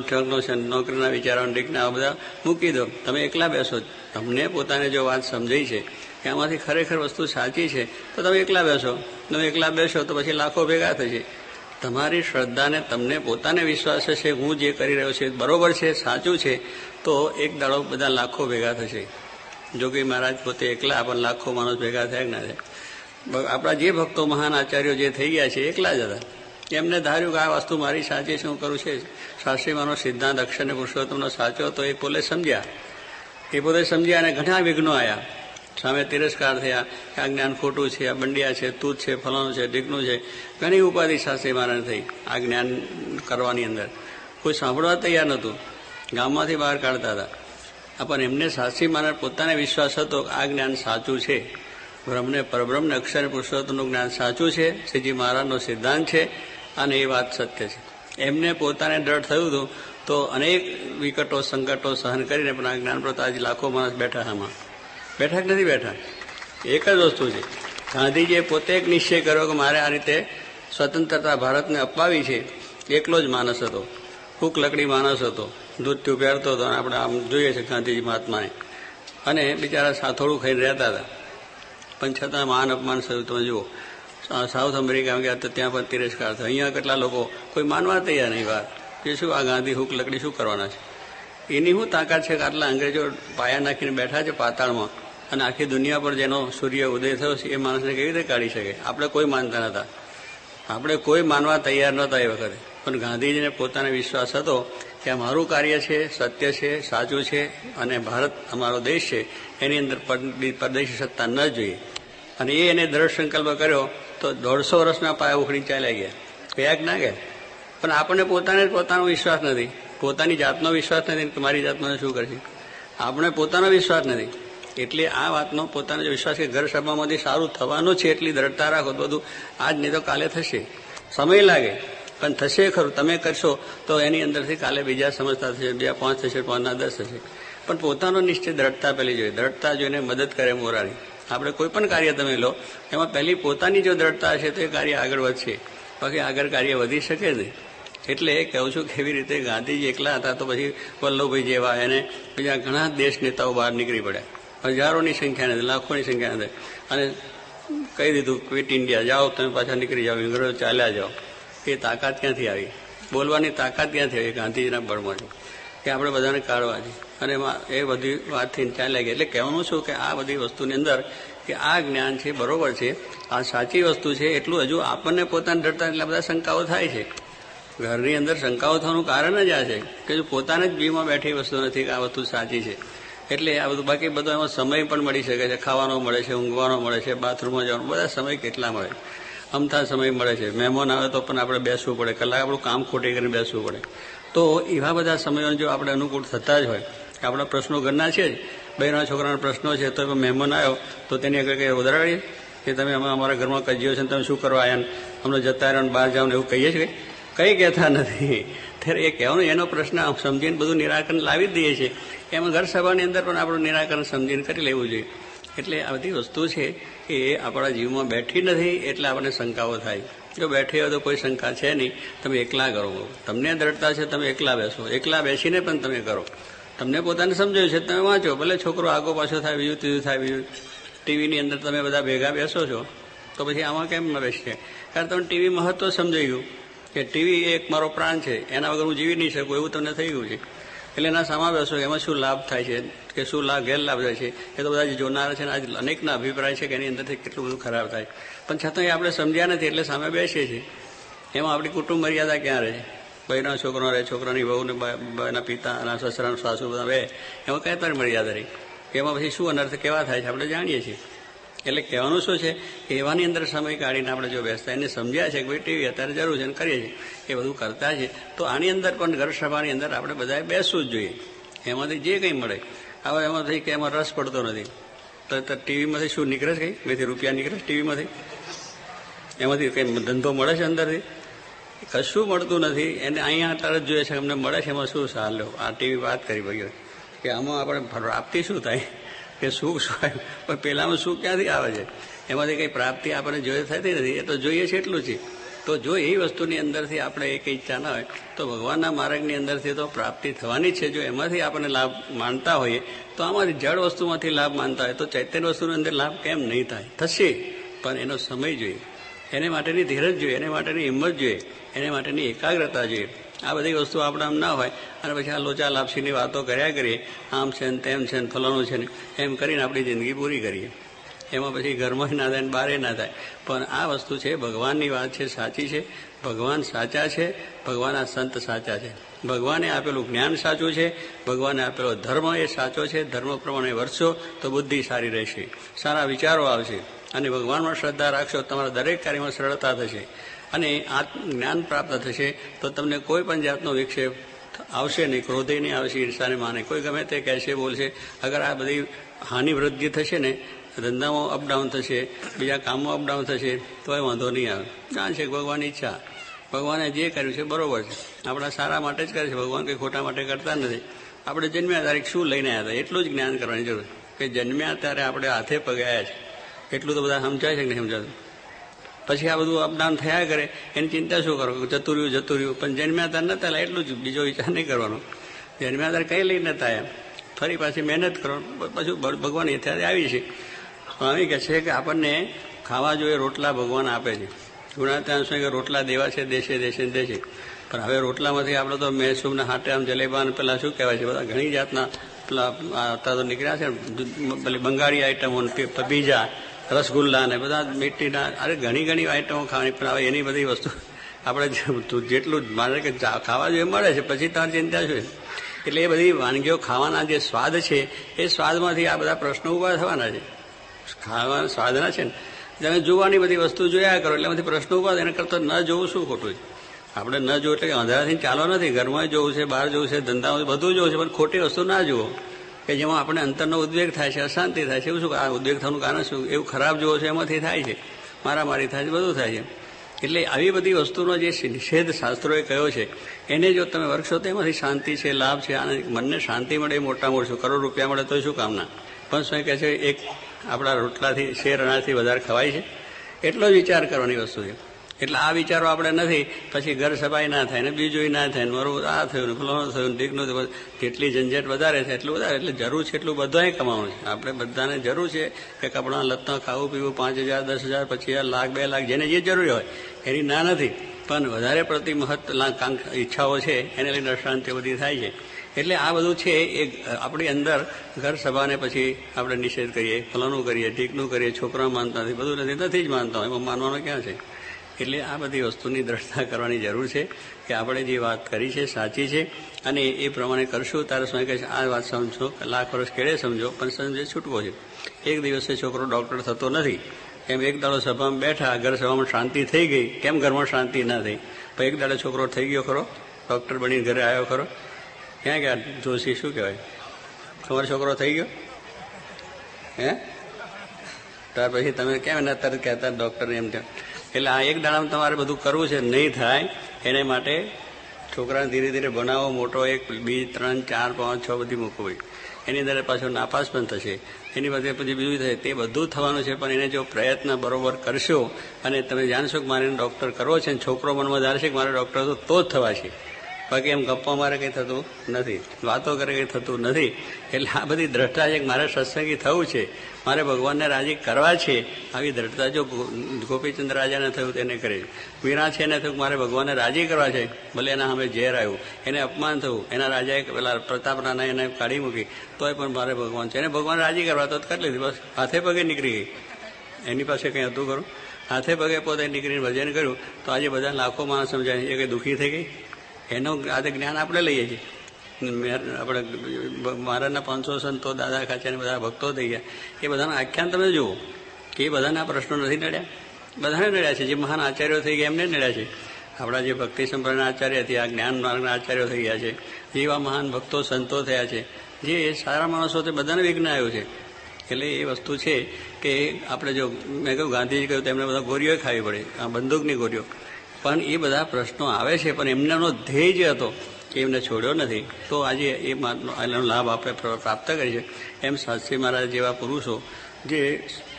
ઠગનો છે, નોકરીના વિચારો ડીકના આ બધા મૂકી દો. તમે એકલા બેસો તમને પોતાને જો વાત સમજાઈ છે કે આમાંથી ખરેખર વસ્તુ સાચી છે, તો તમે એકલા બેસો. તમે એકલા બેસો તો પછી લાખો ભેગા થશે. તમારી શ્રદ્ધાને તમને પોતાને વિશ્વાસ છે, હું જે કરી રહ્યો છું બરોબર છે, સાચું છે, તો એક દાડો બધા લાખો ભેગા થશે. જો કે મહારાજ પોતે એકલા પણ લાખો માણસ ભેગા થયા ના થાય. આપણા જે ભક્તો મહાન આચાર્યો જે થઈ ગયા છે, એકલા જ હતા. એમને ધાર્યું કે આ વસ્તુ મારી સાચી શું કરું છે? શાસ્ત્રીમાંનો સિદ્ધાંત અક્ષર અને પુરુષોત્તમનો સાચો? તો એ પોતે સમજ્યા. એ પોતે સમજ્યા અને ઘણા વિઘ્નો આવ્યા સામે તિરસ્કાર થયા. આ જ્ઞાન ખોટું છે, આ બંડિયા છે તૂત છે, ફલાણું છે ઢીકનું છે. ઘણી ઉપાધિ શાસ્ત્રી મારાને થઈ આ જ્ઞાન કરવાની અંદર. કોઈ સાંભળવા તૈયાર નહોતું. ગામમાંથી બહાર કાઢતા હતા. પણ એમને શાસ્ત્રી મહારાજ પોતાને વિશ્વાસ હતો આ જ્ઞાન સાચું છે. બ્રહ્મને પરબ્રહ્મને અક્ષર પુરુષોત્તમનું જ્ઞાન સાચું છે? શ્રીજી મહારાજનો સિદ્ધાંત છે. અને એ વાત સત્ય છે. એમને પોતાને ડર થયું હતું તો અનેક વિકટો, સંકટો સહન કરીને પણ આ જ્ઞાન પ્રત્યે આજે લાખો માણસ બેઠા આમાં બેઠા નથી બેઠા? એક જ વસ્તુ છે. ગાંધીજીએ પોતે એક નિશ્ચય કર્યો કે મારે આ રીતે સ્વતંત્રતા ભારતને અપાવી છે. એકલો જ માણસ હતો. કૂક લકડી માણસ હતો. દૂધ પહેરતો હતો અને આપણે આમ જોઈએ છે ગાંધીજી મહાત્માને અને બિચારા સાથોડું ખાઈને રહેતા હતા. પણ છતાં માન અપમાન થયું તમે જુઓ. સાઉથ અમેરિકા ગયા તો ત્યાં પણ તિરસ્કાર થયો અહીંયા કેટલા લોકો કોઈ માનવા તૈયાર નહીં વાત કે શું આ ગાંધી હુક લકડી શું કરવાના છે એની શું તાકાત છે કે આટલા અંગ્રેજો પાયા નાખીને બેઠા છે પાતાળમાં અને આખી દુનિયા પર જેનો સૂર્ય ઉદય થયો છે એ માણસને કેવી રીતે કાઢી શકે આપણે કોઈ માનતા નહોતા આપણે કોઈ માનવા તૈયાર નહોતા એ વખતે પણ ગાંધીજીને પોતાને વિશ્વાસ હતો કે આ મારું કાર્ય છે સત્ય છે સાચું છે અને ભારત અમારો દેશ છે એની અંદર પરદેશી સત્તા ન જોઈએ અને એ એને દ્રઢ સંકલ્પ કર્યો તો દોઢસો વર્ષના પાયા ઉખડી ચાલ્યા ગયા. ગયા ના ગયા. પણ આપણને પોતાને પોતાનો વિશ્વાસ નથી. પોતાની જાતનો વિશ્વાસ નથી કે મારી જાતનો શું કરશે. આપણે પોતાનો વિશ્વાસ નથી. એટલે આ વાતનો પોતાનો જે વિશ્વાસ કે ઘર સભામાંથી સારું થવાનું છે એટલી દ્રઢતા રાખો બધું આજ નહીં તો કાલે થશે. સમય લાગે. પણ થશે ખરું. તમે કરશો તો એની અંદરથી કાલે બીજા સમજતા થશે. બીજા પાંચ થશે પાંચના દસ થશે. પણ પોતાનો નિશ્ચય દ્રઢતા પહેલી જોઈએ દ્રઢતા જોઈને મદદ કરે મોરારી. આપણે કોઈ પણ કાર્ય તમે લો, એમાં પહેલી પોતાની જો દ્રઢતા હશે તો એ કાર્ય આગળ વધશે. બાકી આગળ કાર્ય વધી શકે નહીં એટલે કહું છું કે એવી રીતે ગાંધીજી એકલા હતા તો પછી વલ્લભભાઈ જેવા એને બીજા ઘણા દેશ નેતાઓ બહાર નીકળી પડ્યા. હજારોની સંખ્યા નથી લાખોની સંખ્યા નથી અને કહી દીધું ક્વિટ ઇન્ડિયા જાઓ, તમે પાછા નીકળી જાઓ, ઇંગ્રજો ચાલ્યા જાઓ. એ તાકાત ક્યાંથી આવી? બોલવાની તાકાત ક્યાંથી આવી ગાંધીજીના બળમાં? કે આપણે બધાને કાઢવા છે. અને એ બધી વાતથી ચાલ્યા ગઈ એટલે કહેવાનું છું કે આ બધી વસ્તુની અંદર કે આ જ્ઞાન છે, બરોબર છે, આ સાચી વસ્તુ છે, એટલું હજુ આપણને પોતાને ડરતા એટલા બધા શંકાઓ થાય છે. ઘરની અંદર શંકાઓ થવાનું કારણ જ આ છે કે જો પોતાને જ બીમાં બેઠી વસ્તુ નથી કે આ વસ્તુ સાચી છે. એટલે આ બધું બાકી બધો એમાં સમય પણ મળી શકે છે. ખાવાનો મળે છે, ઊંઘવાનો મળે છે, બાથરૂમમાં જવાનો, બધા સમય કેટલા મળે? અમથા સમય મળે છે. મહેમાન આવે તો પણ આપણે બેસવું પડે. કલાક આપણું કામ ખોટી કરીને બેસવું પડે. તો એવા બધા સમયોને જો આપણે અનુકૂળ થતા જ હોય કે આપણા પ્રશ્નો ઘરના છે જ. બહેના છોકરાના પ્રશ્નો છે. તો મહેમાન આવ્યો, તો તેની આગળ કંઈ વધારાડીએ કે તમે અમે અમારા ઘરમાં કજ્યો છે તમે શું કરવા આવ્યા અમને જતા રહ્યા બહાર જાઓ એવું કહીએ છીએ કંઈ કહેતા નથી. ત્યારે એ કહેવાનું, એનો પ્રશ્ન સમજીને બધું નિરાકરણ લાવી જ દઈએ છીએ. એમાં ઘર સભાની અંદર પણ આપણું નિરાકરણ સમજીને કરી લેવું જોઈએ. એટલે આ બધી વસ્તુ છે એ આપણા જીવમાં બેઠી નથી એટલે આપણને શંકાઓ થાય. જો બેઠી હોય તો કોઈ શંકા છે નહીં. તમે એકલા કરો. તમને દ્રઢતા છે, તમે એકલા બેસો. એકલા બેસીને પણ તમે કરો. તમને પોતાને સમજાયું છે, તમે વાંચો, ભલે છોકરો આગો પાછો થાય બીજું ત્રીજું થાય બીજું ટીવીની અંદર તમે બધા ભેગા બેસો છો, તો પછી આમાં કેમ ન બેસશે કારણ તમને ટીવી મહત્વ સમજાઈ ગયું કે ટીવી એક મારો પ્રાણ છે, એના વગર હું જીવી નહીં શકું, એવું તમને થઈ ગયું છે. એટલે એના સામા બેસો એમાં શું લાભ થાય છે, કે શું લાભ, ગેરલાભ થાય છે, એ તો બધા જે જોનારા છે આજ અનેકના અભિપ્રાય છે કે એની અંદરથી કેટલું બધું ખરાબ થાય. પણ છતાં આપણે સમજ્યા નથી, એટલે સામે બેસીએ છીએ. એમાં આપણી કુટુંબ મર્યાદા ક્યાં રહે? ભાઈનો છોકરો રહે, છોકરાની વહુ ને એના પિતા, એના સસરાનું સાસુ બધા બે એમાં કઈ તારી મર્યાદા રહી? એમાં પછી શું અનર્થ કેવા થાય છે? આપણે જાણીએ છીએ. એટલે કહેવાનું શું છે? કે એવાની અંદર સમય કાઢીને આપણે જો બેસતા એને સમજ્યા છે કે ભાઈ ટીવી અત્યારે જરૂર છે કરીએ છીએ. એ બધું કરતા છે તો આની અંદર પણ ઘર સભાની અંદર આપણે બધાએ બેસવું જ જોઈએ. એમાંથી જે કંઈ મળે. હવે એમાંથી કે એમાં રસ પડતો નથી. તો ટીવીમાંથી શું નીકળે છે કંઈ? બેથી રૂપિયા નીકળે ટીવીમાંથી? એમાંથી કંઈ ધંધો મળે છે અંદરથી? કશું મળતું નથી. એને અહીંયા તરત જોઈએ છે અમને મળે છે, એમાં શું સાર આ ટીવી વાત કરી ભાઈઓ. કે આમાં આપણે પ્રાપ્તિ શું થાય? કે સુખ શું પણ પહેલાંમાં સુખ ક્યાંથી આવે છે? એમાંથી કંઈ પ્રાપ્તિ આપણને જોઈએ થતી નથી. એ તો જોઈએ છે એટલું છે. તો જો એ વસ્તુની અંદરથી આપણે એક ઈચ્છા ના હોય, તો ભગવાનના માર્ગની અંદરથી તો પ્રાપ્તિ થવાની છે. જો એમાંથી આપણને લાભ માનતા હોઈએ, તો આમાંથી જળ વસ્તુમાંથી લાભ માનતા હોય. તો ચૈતન્ય વસ્તુની અંદર લાભ કેમ નહીં થાય? થશે. પણ એનો સમય જોઈએ. એને માટેની ધીરજ જોઈએ, એને માટેની હિંમત જોઈએ, એને માટેની એકાગ્રતા જોઈએ. આ બધી વસ્તુ આપણે આમ ના હોય, અને પછી આ લોચા લાપસીની વાતો કર્યા કરીએ, આમ છે ને તેમ છે ને ફલાણું છે ને, એમ કરીને આપણી જિંદગી પૂરી કરીએ. એમાં પછી ઘરમાં ના થાય ને બહારે ના થાય. પણ આ વસ્તુ છે, ભગવાનની વાત છે, સાચી છે. ભગવાન સાચા છે ભગવાનના સંત સાચા છે. ભગવાને આપેલું જ્ઞાન સાચું છે, ભગવાને આપેલો ધર્મ એ સાચો છે, ધર્મ પ્રમાણે વરસો તો બુદ્ધિ સારી રહેશે. સારા વિચારો આવશે. અને ભગવાનમાં શ્રદ્ધા રાખશો, તમારા દરેક કાર્યમાં સરળતા થશે અને આ જ્ઞાન પ્રાપ્ત થશે, તો તમને કોઈ પણ જાતનો વિક્ષેપ આવશે નહીં, ક્રોધે નહીં આવશે, ઈર્ષાને માને. કોઈ ગમે તે કહેશે, બોલશે, અગર આ બધી હાનિ વૃદ્ધિ થશે ને, ધંધામાં અપડાઉન થશે, બીજા કામમાં અપડાઉન થશે તો એ વાંધો નહીં આવે. જાણ છે ભગવાનની ઈચ્છા. ભગવાને જે કર્યું છે, બરોબર છે. આપણા સારા માટે જ કરે છે. ભગવાન કંઈ ખોટા માટે કરતા નથી. આપણે જન્મ્યા તારીખ શું લઈને આવ્યા હતા? એટલું જ જ્ઞાન કરવાની જરૂર કે જન્મ્યા ત્યારે આપણે હાથે પગાયા છે. એટલું તો બધા સમજાય છે કે નહીં સમજાતું? પછી આ બધું અપડાઉન થયા કરે, એની ચિંતા શું કરો? જતું રહ્યું જતું રહ્યું પણ જન્મ્યા તાર નતા એટલે એટલું જ. બીજો વિચાર નહીં કરવાનો. જન્મ્યા તાર કંઈ લઈ નતા એમ ફરી પાછી મહેનત કરો. પછી ભગવાન ત્યારે આવી છે. સ્વામી કહે છે કે આપણને ખાવા જોઈએ, રોટલા ભગવાન આપે છે. ગુણાત્યાંશ કે રોટલા દેવા છે, દેશે દેશે દેશે. પણ હવે રોટલામાંથી આપણે તો મેસૂમના હાટે આમ જલેબા પેલા શું કહેવાય છે? બધા ઘણી જાતના પેલા અત્યારે તો નીકળ્યા છે પેલી બંગાળી આઈટમો પીઝા. રસગુલ્લા ને બધા મીઠીના, અરે ઘણી ઘણી આઈટમો ખાવાની, પણ હવે એની બધી વસ્તુ આપણે જેટલું માને કે ખાવા જોઈએ મળે છે, પછી તાર ચિંતા છે? એટલે એ બધી વાનગીઓ ખાવાના જે સ્વાદ છે, એ સ્વાદમાંથી આ બધા પ્રશ્નો ઊભા થવાના છે. ખાવાના સ્વાદના છે ને. તમે જોવાની બધી વસ્તુ જોયા કરો, એટલે એમાંથી પ્રશ્નો ઊભા એના કરતાં ન જોવું શું ખોટું છે? આપણે ન જોવું એટલે અંધારાથી ચાલો નથી, ઘરમાં જોવું છે, બહાર જોવું છે, ધંધામાં બધું જોવું છે, પણ ખોટી વસ્તુ ના જુઓ. કે જેમાં આપણે અંતરનો ઉદ્વેગ થાય છે, અશાંતિ થાય છે. એવું શું આ ઉદ્વેગ થવાનું કારણ શું? એવું ખરાબ જોવો છે એમાંથી થાય છે. મારામારી થાય છે, બધું થાય છે. એટલે આવી બધી વસ્તુનો જે નિષેધ શાસ્ત્રોએ કહ્યો છે, એને જો તમે વર્કશો તો એમાંથી શાંતિ છે, લાભ છે અને મનને શાંતિ મળે, એ મોટા મોટું કરોડ રૂપિયા મળે તો શું કામના? પણ શું કહે છે, એક આપણા રોટલાથી, શેર અનાજથી વધારે ખવાય છે? એટલો જ વિચાર કરવાની વસ્તુ છે. એટલે આ વિચારો આપણે નથી. પછી ઘર સફાઈ ના થાય ને બીજું ના થાય ને, મારું આ થયું ને, ફલાણું થયું ને, ઢીકનું જેટલી ઝંઝટ વધારે છે એટલું વધારે, એટલે જરૂર છે એટલું બધાએ કમાવું છે. આપણે બધાને જરૂર છે કે કપડાં, લત્તા, ખાવું, પીવું, પાંચ હજાર, દસ હજાર, પછી લાખ, બે લાખ, જેને જે જરૂરી હોય. એની ના નથી. પણ વધારે પડતી મહત્વ ઈચ્છાઓ છે, એને લઈને અશાંતિ બધી થાય છે. એટલે આ બધું છે એ આપણી અંદર ઘર સભાને પછી આપણે નિષેધ કરીએ ફલાનું કરીએ, ઢીકનું કરીએ છોકરા માનતા નથી, બધું નથી. નથી જ માનતા હોય, એમાં માનવાનું ક્યાં છે? એટલે આ બધી વસ્તુની દ્રઢતા કરવાની જરૂર છે કે આપણે જે વાત કરી છે, સાચી છે, અને એ પ્રમાણે કરશું તારે સ્વામી કહે છે, આ વાત સમજો, લાખ વર્ષ કેળે સમજો, પણ સમજે છૂટવો છે. એક દિવસે છોકરો ડૉક્ટર થતો નથી, એમ એક દાડો સભામાં બેઠા, ઘર સભામાં શાંતિ થઈ ગઈ, કેમ ઘરમાં શાંતિ ના થઈ? પણ એક દાડો છોકરો થઈ ગયો ખરો, ડૉક્ટર બનીને ઘરે આવ્યો ખરો. ક્યાં ગયા? જોશી શું કહેવાય? તમારો છોકરો થઈ ગયો? હે? ત્યાર પછી તમે કેમ એના તરત કહેતા ડૉક્ટર એમ તેમ એટલે આ એક દાડામાં તમારે બધું કરવું છે, નહીં થાય, એને માટે છોકરાને ધીરે ધીરે બનાવો, મોટો એક, બે, ત્રણ, ચાર, પાંચ, છ બધી મૂકવી. એની અંદર પાછો નાપાસ પણ થશે. એની પાસે પછી બીજું થશે તે બધું થવાનું છે, પણ એને જો પ્રયત્ન બરોબર કરશો, અને તમે જાણશો કે મારે ડૉક્ટર કરવો છે છોકરો મનમાં ધારશે કે મારે ડૉક્ટર તો જ થવા છે. બાકી એમ ગપ્પા મારે કંઈ થતું નથી. વાતો કરે કંઈ થતું નથી. એટલે આ બધી દ્રષ્ટા છે મારે સત્સંગી થવું છે. મારે ભગવાનને રાજી કરવા છે. આવી દ્રઢતા જો ગોપીચંદ રાજાને થયું તેને કરે. વીરા છે એને થયું મારે ભગવાનને રાજી કરવા છે. ભલે એના સામે ઝેર આવ્યું. એને અપમાન થયું. એના રાજાએ પેલા પ્રતાપ રાણા એને કાઢી મૂકી. તોય પણ મારે ભગવાન છે. એને ભગવાન રાજી કરવા તો કરી લીધી. બસ હાથે પગે નીકળી ગઈ. એની પાસે કંઈ હતું કરું હાથે પગે પોતે નીકળીને ભજન કર્યું. તો આજે બધા લાખો માણસ સમજાય. એ કંઈ દુઃખી થઈ ગઈ? એનું આજે જ્ઞાન આપણે લઈએ છીએ. આપણે મારાના પાંચસો સંતો, દાદા ખાચાને બધા ભક્તો થઈ ગયા. એ બધાના આખ્યાન તમે જુઓ કે એ બધાના પ્રશ્નો નથી નડ્યા. બધાને નડ્યા છે. જે મહાન આચાર્યો થઈ ગયા, એમને નડ્યા છે. આપણા જે ભક્તિ સંપ્રદાયના આચાર્ય થયા જ્ઞાન માર્ગના આચાર્યો થઈ ગયા છે. જેવા મહાન ભક્તો, સંતો થયા છે. જે સારા માણસો તે બધાને વિઘ્ન આવ્યું છે. એટલે એ વસ્તુ છે કે આપણે જો, મેં કહ્યું ગાંધીજી કહ્યું એમને બધા ગોરીઓ ખાવી પડે. આ બંદૂકની ગોરીઓ. પણ એ બધા પ્રશ્નો આવે છે, પણ એમનાનો ધ્યેય જે હતો એ એમને છોડ્યો નથી. તો આજે એ એનો લાભ આપણે પ્રાપ્ત કરી છે. એમ શાસ્ત્રી મહારાજ જેવા પુરુષો જે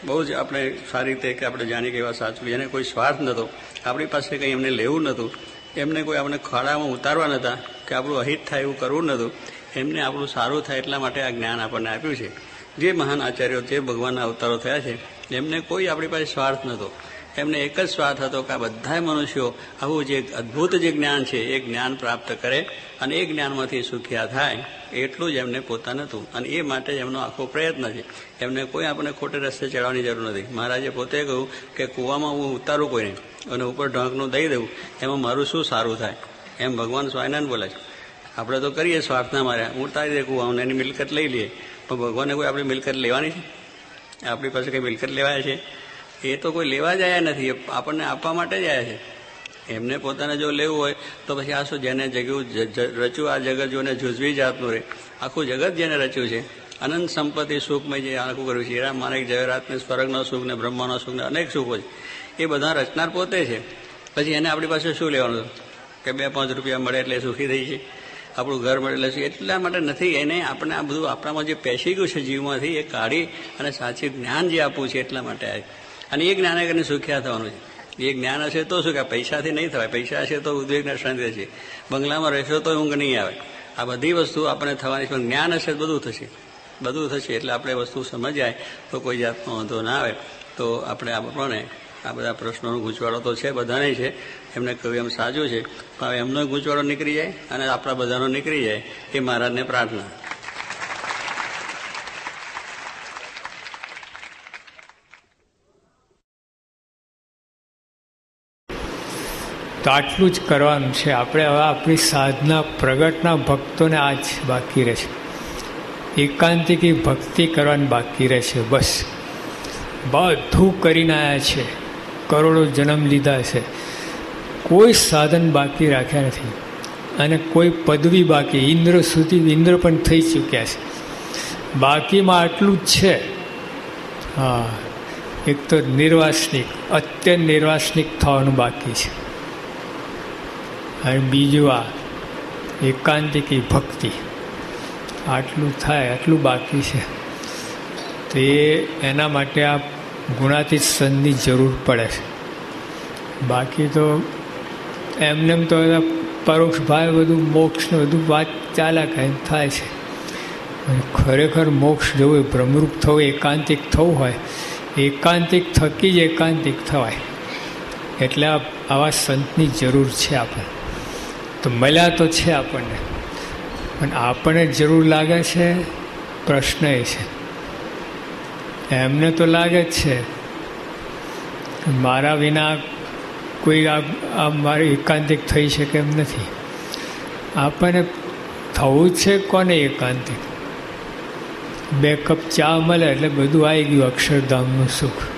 બહુ જ આપણે સારી રીતે કે આપણે જાણીએ કે એવા સાચું, જેને કોઈ સ્વાર્થ નહોતો આપણી પાસે કંઈ એમને લેવું નહોતું એમને કોઈ આપણે ખાડામાં ઉતારવા નહોતા કે આપણું અહિત થાય એવું કરવું નહોતું એમને આપણું સારું થાય એટલા માટે આ જ્ઞાન આપણને આપ્યું છે. જે મહાન આચાર્યો, જે ભગવાનના અવતારો થયા છે, એમને કોઈ આપણી પાસે સ્વાર્થ નહોતો એમને એક જ સ્વાર્થ હતો કે આ બધા મનુષ્યો આવું જે અદ્ભુત જે જ્ઞાન છે, એ જ્ઞાન પ્રાપ્ત કરે અને એ જ્ઞાનમાંથી સુખ્યા થાય, એટલું જ એમને પોતાનું હતું અને એ માટે એમનો આખો પ્રયત્ન છે. એમને કોઈ આપણને ખોટે રસ્તે ચડવાની જરૂર નથી. મહારાજે પોતે કહ્યું કે કૂવામાં હું ઉતારું કોઈને અને ઉપર ઢાંકનું દઈ દઉં, એમાં મારું શું સારું થાય? એમ ભગવાન સ્વામિનારાયણ બોલે છે. આપણે તો કરીએ સ્વાર્થના માર્યા હું ઉતારી દે કૂવામાં એની મિલકત લઈ લઈએ. પણ ભગવાને કોઈ આપણી મિલકત લેવાની છે? આપણી પાસે કંઈ મિલકત લેવાય છે? એ તો કોઈ લેવા જ આવ્યા નથી આપણને આપવા માટે જ આવ્યા છે. એમને પોતાને જો લેવું હોય, તો પછી આ શું જેને જગ્યું રચ્યું આ જગત જોને જુજવી જાતનું રહે આખું જગત જેને રચ્યું છે. અનંત સંપત્તિ સુખમય જે આખું કર્યું છે. હીરા માનક જયરાતને સ્વર્ગનો સુખ ને બ્રહ્માનો સુખ ને અનેક સુખો છે. એ બધા રચનાર પોતે છે. પછી એને આપણી પાસે શું લેવાનું કે બે પાંચ રૂપિયા મળે એટલે સુખી થઈ છે. આપણું ઘર મળે એટલે એટલા માટે નથી. એને આપણે આ બધું આપણામાં જે પેસી ગયું છે જીવમાંથી, એ કાઢી અને સાચી જ્ઞાન જે આપવું છે એટલા માટે અને એ જ્ઞાને કરીને સુખ્યા થવાનું છે. એ જ્ઞાન હશે તો શું કે પૈસાથી નહીં થવાય? પૈસા હશે તો ઉદ્વેગને શાંતિ છે. બંગલામાં રહેશો તો ઊંઘ નહીં આવે. આ બધી વસ્તુ આપણને થવાની છે. જ્ઞાન હશે બધું થશે. બધું થશે એટલે આપણે વસ્તુ સમજાય તો કોઈ જાતનો વાંધો ના આવે. તો આપણે આપણને આ બધા પ્રશ્નોનો ગૂંચવાડો તો છે, બધાને છે. એમને કહ્યું એમ સાચું છે. પણ એમનો ગૂંચવાડો નીકળી જાય અને આપણા બધાનો નીકળી જાય એ મહારાજને પ્રાર્થના. તો આટલું જ કરવાનું છે. આપણે હવે આપણી સાધના, પ્રગટના ભક્તોને આ જ બાકી રહેશે. એકાંતિકી ભક્તિ કરવાની બાકી રહેશે. બસ. બધું કરીને આવ્યા છે. કરોડો જન્મ લીધા છે. કોઈ સાધન બાકી રાખ્યા નથી. અને કોઈ પદવી બાકી. ઇન્દ્ર સુધી ઇન્દ્ર પણ થઈ ચૂક્યા છે. બાકીમાં આટલું જ છે. હા. એક તો નિર્વાસનિક. અત્યંત નિર્વાસનિક થવાનું બાકી છે. અને બીજું આ એકાંતિકી ભક્તિ. આટલું થાય, આટલું બાકી છે. તો એના માટે આ ગુણાતીત સંતની જરૂર પડે છે. બાકી તો એમને તો પરોક્ષ ભાઈ બધું મોક્ષને બધું વાત ચાલ્યા કાંઈ થાય છે. ખરેખર મોક્ષ જવું ભ્રમરૂપ થવું, એકાંતિક થવું હોય, એકાંતિક થકી જ એકાંતિક થવાય. એટલે આવા સંતની જરૂર છે આપણને. તો મળ્યા તો છે આપણને. પણ આપણને જરૂર લાગે છે, પ્રશ્ન એ છે. એમને તો લાગે જ છે મારા વિના કોઈ આ મારી એકાંતિક થઈ શકે એમ નથી. આપણને થવું છે કોને એકાંતિક? બે કપ ચા મળે એટલે બધું આવી ગયું અક્ષરધામનું સુખ.